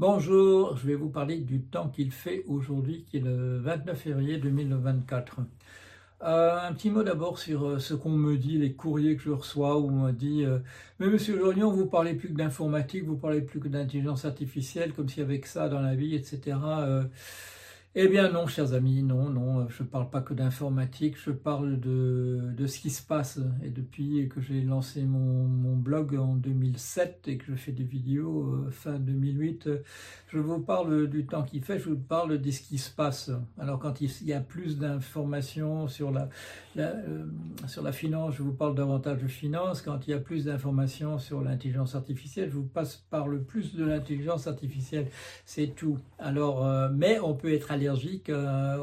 Bonjour, je vais vous parler du temps qu'il fait aujourd'hui, qui est le 29 février 2024. Euh, un petit mot d'abord sur euh, ce qu'on me dit, les courriers que je reçois, où on me dit euh, Mais monsieur Jorion, vous parlez plus que d'informatique, vous parlez plus que d'intelligence artificielle, comme avait que ça dans la vie, etc. Eh bien non, chers amis, non, non, je ne parle pas que d'informatique, je parle de, de, ce qui se passe. Et depuis que j'ai lancé mon, mon, blog en 2007 et que je fais des vidéos euh, fin 2008, je vous parle du temps qui fait, je vous parle de ce qui se passe. Alors quand il y a plus d'informations sur la, euh, sur la finance, je vous parle davantage de finance. Quand il y a plus d'informations sur l'intelligence artificielle, je vous passe par le plus de l'intelligence artificielle. C'est tout. Alors, euh, mais on peut être allergique euh,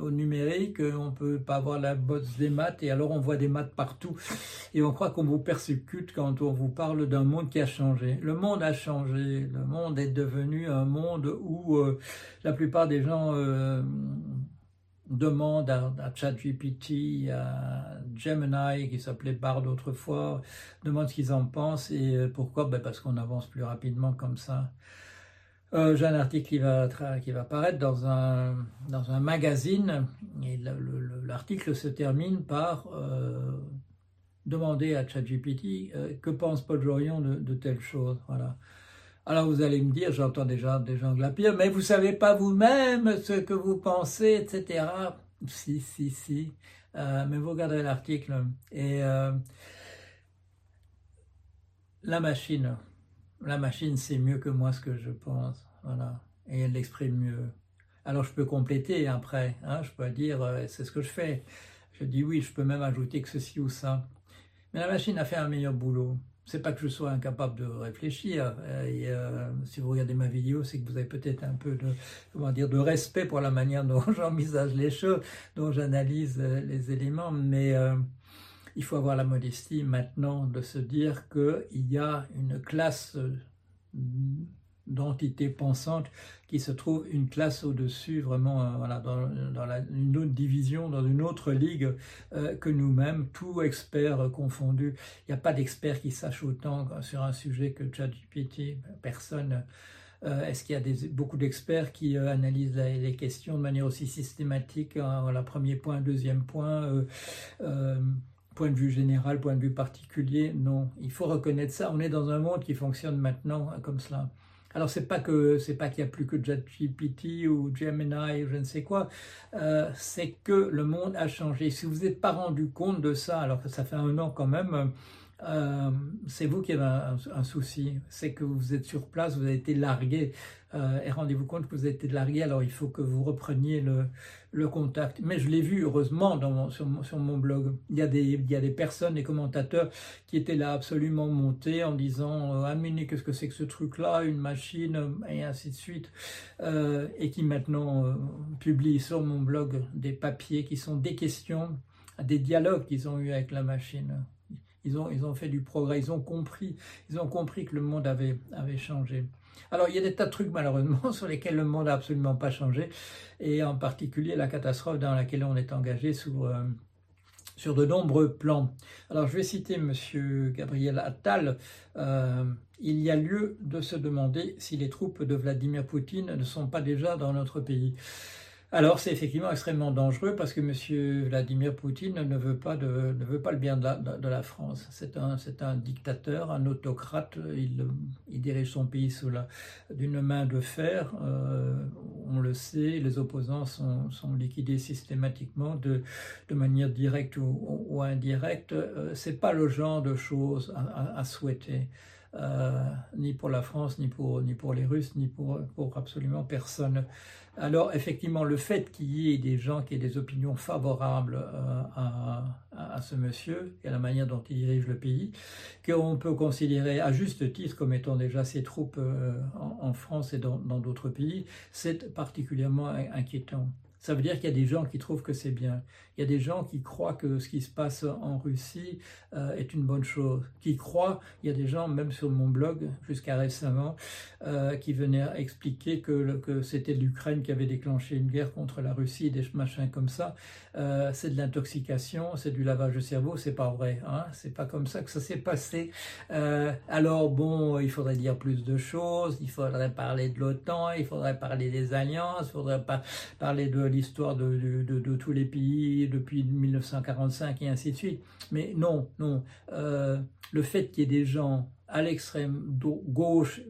au numérique, on peut pas avoir la bosse des maths et alors on voit des maths partout et on croit qu'on vous persécute quand on vous parle d'un monde qui a changé. Le monde a changé, le monde est devenu un monde où euh, la plupart des gens euh, demandent à, à, ChatGPT, à Gemini, qui s'appelait Bard autrefois, demandent ce qu'ils en pensent et pourquoi? Ben Parce qu'on avance plus rapidement comme ça. Euh, j'ai un article qui va, qui va apparaître dans un, dans un magazine et l'article se termine par euh, demander à ChatGPT euh, que pense Paul Jorion de, de telle chose. Voilà. Alors vous allez me dire, j'entends déjà des gens glapir, mais vous savez pas vous-même ce que vous pensez, etc. Si, si, si. mais vous regarderez l'article et la machine la machine sait mieux que moi ce que je pense, voilà, et elle l'exprime mieux. Alors je peux compléter après, hein, je peux dire euh, c'est ce que je fais. Je dis oui, je peux même ajouter que ceci ou ça. Mais la machine a fait un meilleur boulot. C'est pas que je sois incapable de réfléchir. Euh, euh, si vous regardez ma vidéo, c'est que vous avez peut-être un peu de, comment dire, de respect pour la manière dont j'envisage les choses, dont j'analyse les éléments. Mais il faut avoir la modestie maintenant de se dire qu'il y a une classe d'entités pensantes qui se trouve une classe au-dessus, vraiment euh, voilà, dans, une autre division, dans une autre ligue euh, que nous-mêmes, tout expert confondu. Il n'y a pas d'expert qui sache autant sur un sujet que ChatGPT, personne. Euh, est-ce qu'il y a beaucoup d'experts qui analysent les questions de manière aussi systématique Voilà, premier point, deuxième point point de vue général, point de vue particulier, non. Il faut reconnaître ça. On est dans un monde qui fonctionne maintenant comme cela. Alors c'est pas que c'est pas qu'il y a plus que ChatGPT ou Gemini ou je ne sais quoi, euh, c'est que le monde a changé. Si vous n'êtes pas rendu compte de ça, alors que ça fait un an quand même, euh, c'est vous qui avez un, souci, c'est que vous êtes sur place, vous avez été largué, euh, et rendez-vous compte que vous avez été largué, alors il faut que vous repreniez le, contact. Mais je l'ai vu, heureusement, sur, mon, blog. Il y, a des, personnes, des commentateurs qui étaient là absolument montés en disant euh, Amine, qu'est-ce que c'est que ce truc-là, une machine, et ainsi de suite, euh, et qui maintenant euh, publient sur mon blog des papiers qui sont des questions, des dialogues qu'ils ont eu avec la machine. Ils ont, fait du progrès, ils ont compris, ils ont compris que le monde avait, changé. Alors il y a des tas de trucs malheureusement sur lesquels le monde n'a absolument pas changé, et en particulier la catastrophe dans laquelle on est engagé sur, euh, sur de nombreux plans. Alors je vais citer M. Gabriel Attal. Euh, il y a lieu de se demander si les troupes de Vladimir Poutine ne sont pas déjà dans notre pays. Alors c'est effectivement extrêmement dangereux parce que M. Vladimir Poutine ne veut pas, ne pas le bien de la, France. C'est un, un, dictateur, un autocrate. Il, il dirige son pays d'une main de fer. Euh, on le sait, les opposants sont, liquidés systématiquement de, manière directe ou, indirecte. Euh, c'est pas le genre de choses à, souhaiter. Euh, ni pour la France, ni pour, les Russes, ni pour, pour absolument personne. Alors effectivement, le fait qu'il y ait des gens qui aient des opinions favorables euh, à, ce monsieur et à la manière dont il dirige le pays, qu'on peut considérer à juste titre comme étant déjà ses troupes euh, en, France et dans d'autres pays, c'est particulièrement inquiétant Ça veut dire qu'il y a des gens qui trouvent que c'est bien. Il y a des gens qui croient que ce qui se passe en Russie euh, est une bonne chose. Qui croient, il y a des gens, même sur mon blog, jusqu'à récemment, euh, qui venaient expliquer que, c'était l'Ukraine qui avait déclenché une guerre contre la Russie, des machins comme ça. Euh, c'est de l'intoxication, c'est du lavage de cerveau, c'est pas vrai. Hein c'est pas comme ça que ça s'est passé. alors bon, il faudrait dire plus de choses, il faudrait parler de l'OTAN, il faudrait parler des alliances, il faudrait pas parler de l'histoire de, tous les pays depuis 1945 et ainsi de suite. Mais non, non. Euh, le fait qu'il y ait des gens à l'extrême gauche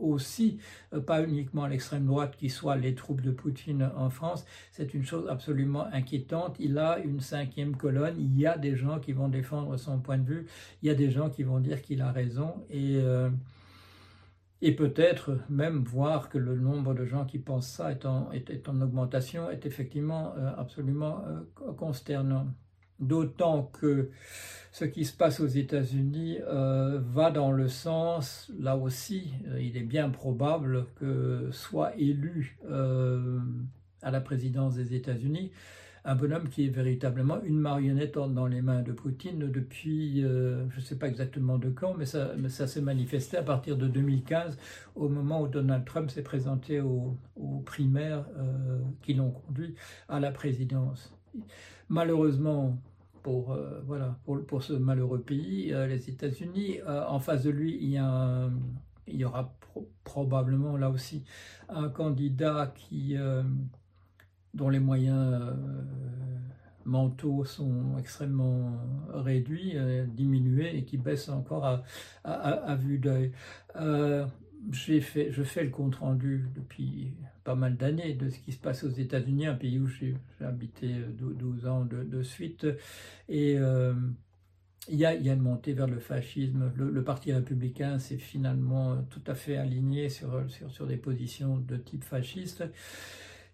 aussi, euh, pas uniquement à l'extrême droite, qui soient les troupes de Poutine en France, c'est une chose absolument inquiétante. Il a une cinquième colonne, il y a des gens qui vont défendre son point de vue, il y a des gens qui vont dire qu'il a raison, et euh, et peut-être même voir que le nombre de gens qui pensent ça est en, augmentation est effectivement euh, absolument euh, consternant. D'autant que ce qui se passe aux États-Unis euh, va dans le sens, là aussi, il est bien probable que soit élu à la présidence des États-Unis un bonhomme qui est véritablement une marionnette dans les mains de Poutine depuis, euh, je ne sais pas exactement de quand, mais ça, ça s'est manifesté à partir de 2015, au moment où Donald Trump s'est présenté aux, primaires euh, qui l'ont conduit à la présidence. Malheureusement, pour, euh, voilà, pour, pour, ce malheureux pays, les États-Unis, en face de lui, il y, aura probablement là aussi un candidat qui dont les moyens mentaux sont extrêmement réduits, euh, diminués et qui baissent encore à, vue d'œil. Euh, fait, je fais le compte-rendu depuis pas mal d'années de ce qui se passe aux États-Unis, un pays où j'ai habité 12 ans de, suite. Et il y, a, il y, a, une montée vers le fascisme. Le, Parti républicain s'est finalement tout à fait aligné sur, sur, des positions de type fasciste.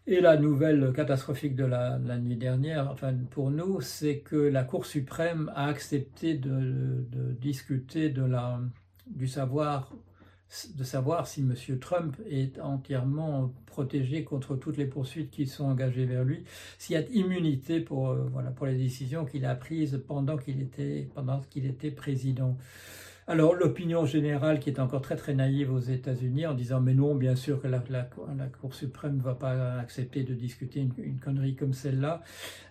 Et la nouvelle catastrophique de la, nuit dernière, enfin pour nous, c'est que la Cour suprême a accepté de, discuter de la, du savoir, de savoir si M. Trump est entièrement protégé contre toutes les poursuites qui sont engagées vers lui, s'il y a immunité pour, euh, voilà, pour les décisions qu'il a prises pendant qu'il était, pendant qu'il était président. Alors l'opinion générale qui est encore très très naïve aux États-Unis en disant mais non bien sûr que la, Cour suprême ne va pas accepter de discuter une, connerie comme celle-là.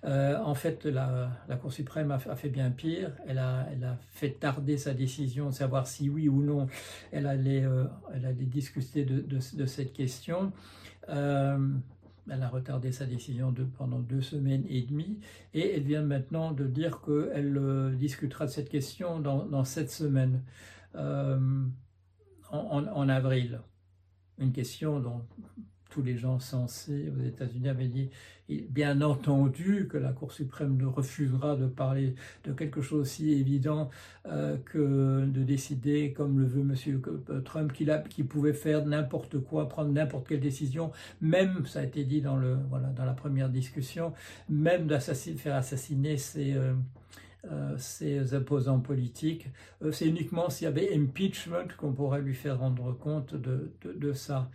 Euh, en fait la, Cour suprême a, fait bien pire. Elle a, fait tarder sa décision de savoir si oui ou non elle allait, euh, elle allait discuter de, de, cette question. Euh, elle a retardé sa décision pendant deux semaines et demie et elle vient maintenant de dire qu'elle euh, discutera de cette question dans, dans sept semaines, euh, en, avril. Une question dont tous les gens sensés aux États-Unis avaient dit, bien entendu, que la Cour suprême ne refusera de parler de quelque chose aussi évident euh, que de décider, comme le veut M. Trump, qu'il pouvait faire n'importe quoi, prendre n'importe quelle décision, même, ça a été dit dans, la première discussion, même d'assassiner, faire assassiner ses... Euh, euh, opposants politiques. c'est uniquement s'il y avait impeachment qu'on pourrait lui faire rendre compte de ça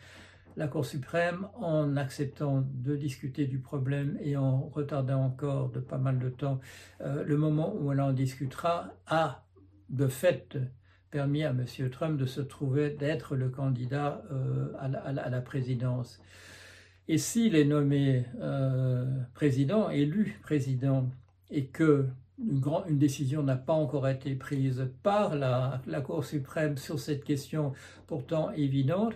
la Cour suprême, en acceptant de discuter du problème et en retardant encore de pas mal de temps euh, le moment où elle en discutera, a de fait permis à M. Trump de se trouver d'être le candidat euh, à, la, présidence. Et s'il est nommé euh, président, élu président, et que une, décision n'a pas encore été prise par la Cour suprême sur cette question pourtant évidente,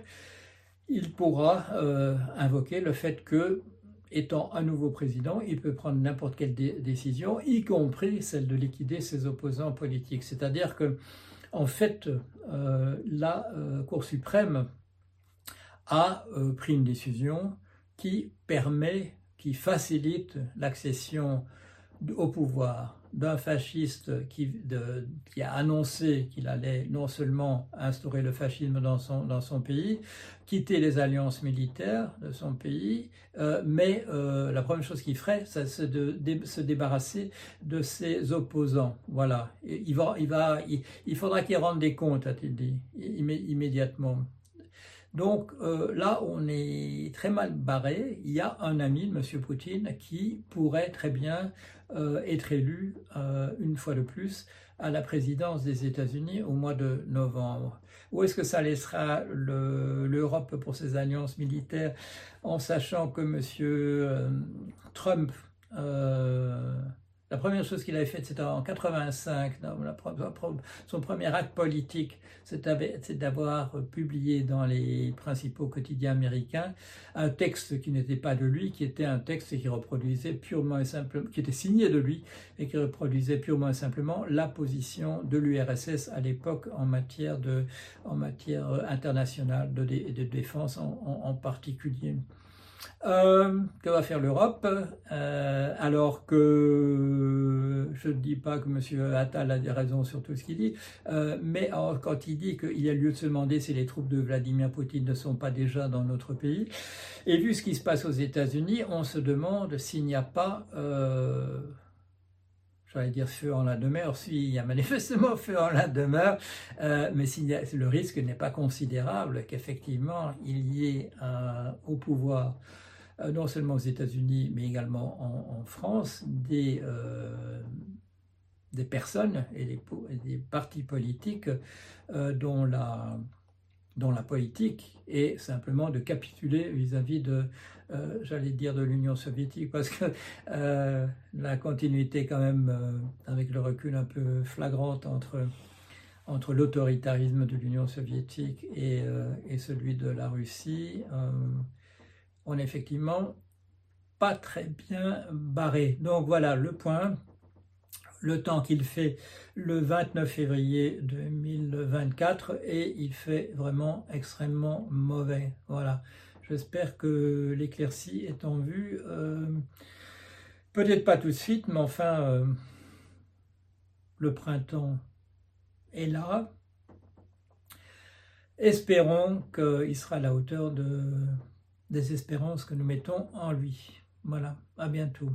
il pourra euh, invoquer le fait que, étant un nouveau président, il peut prendre n'importe quelle décision, y compris celle de liquider ses opposants politiques. C'est-à-dire que, en fait, euh, la euh, Cour suprême a pris une décision qui permet, qui facilite l'accession au pouvoir d'un fasciste qui, a annoncé qu'il allait non seulement instaurer le fascisme dans son, dans son pays, quitter les alliances militaires de son pays, euh, mais euh, la première chose qu'il ferait, c'est de, se débarrasser de ses opposants. Voilà. Il, va, il, va, il, faudra qu'il rende des comptes, a-t-il dit, immédiatement. Donc euh, là, on est très mal barré. Il y a un ami de M. Poutine qui pourrait très bien euh, être élu euh, une fois de plus à la présidence des États-Unis au mois de novembre. Où est-ce que ça laissera l'Europe pour ses alliances militaires en sachant que M. Trump la première chose qu'il avait faite, c'était en 85, son premier acte politique, c'est d'avoir publié dans les principaux quotidiens américains un texte qui n'était pas de lui, qui était un texte qui reproduisait purement et simplement, qui était signé de lui et qui reproduisait purement et simplement la position de l'URSS à l'époque en matière de, en matière internationale de, de défense en particulier. Euh, que va faire l'Europe euh, Alors que je ne dis pas que M. Attal a des raisons sur tout ce qu'il dit, euh, mais quand il dit qu'il y a lieu de se demander si les troupes de Vladimir Poutine ne sont pas déjà dans notre pays, et vu ce qui se passe aux États-Unis, on se demande s'il n'y a pas j'allais dire feu en la demeure, si il y a manifestement feu en la demeure, euh, mais si le risque n'est pas considérable qu'effectivement il y ait au pouvoir, euh, non seulement aux États-Unis, mais également en, France, des, euh, des personnes et des partis politiques dont la dont la politique est simplement de capituler vis-à-vis de, euh, j'allais dire, de l'Union soviétique, parce que euh, la continuité quand même, euh, avec le recul un peu flagrante entre, entre l'autoritarisme de l'Union soviétique et, et, celui de la Russie, on est effectivement pas très bien barré. Donc voilà le point le temps qu'il fait le 29 février 2024 et il fait vraiment extrêmement mauvais. Voilà. J'espère que l'éclaircie est en vue. Euh, peut-être pas tout de suite, mais enfin, euh, le printemps est là. Espérons qu'il sera à la hauteur de, des espérances que nous mettons en lui. Voilà, à bientôt.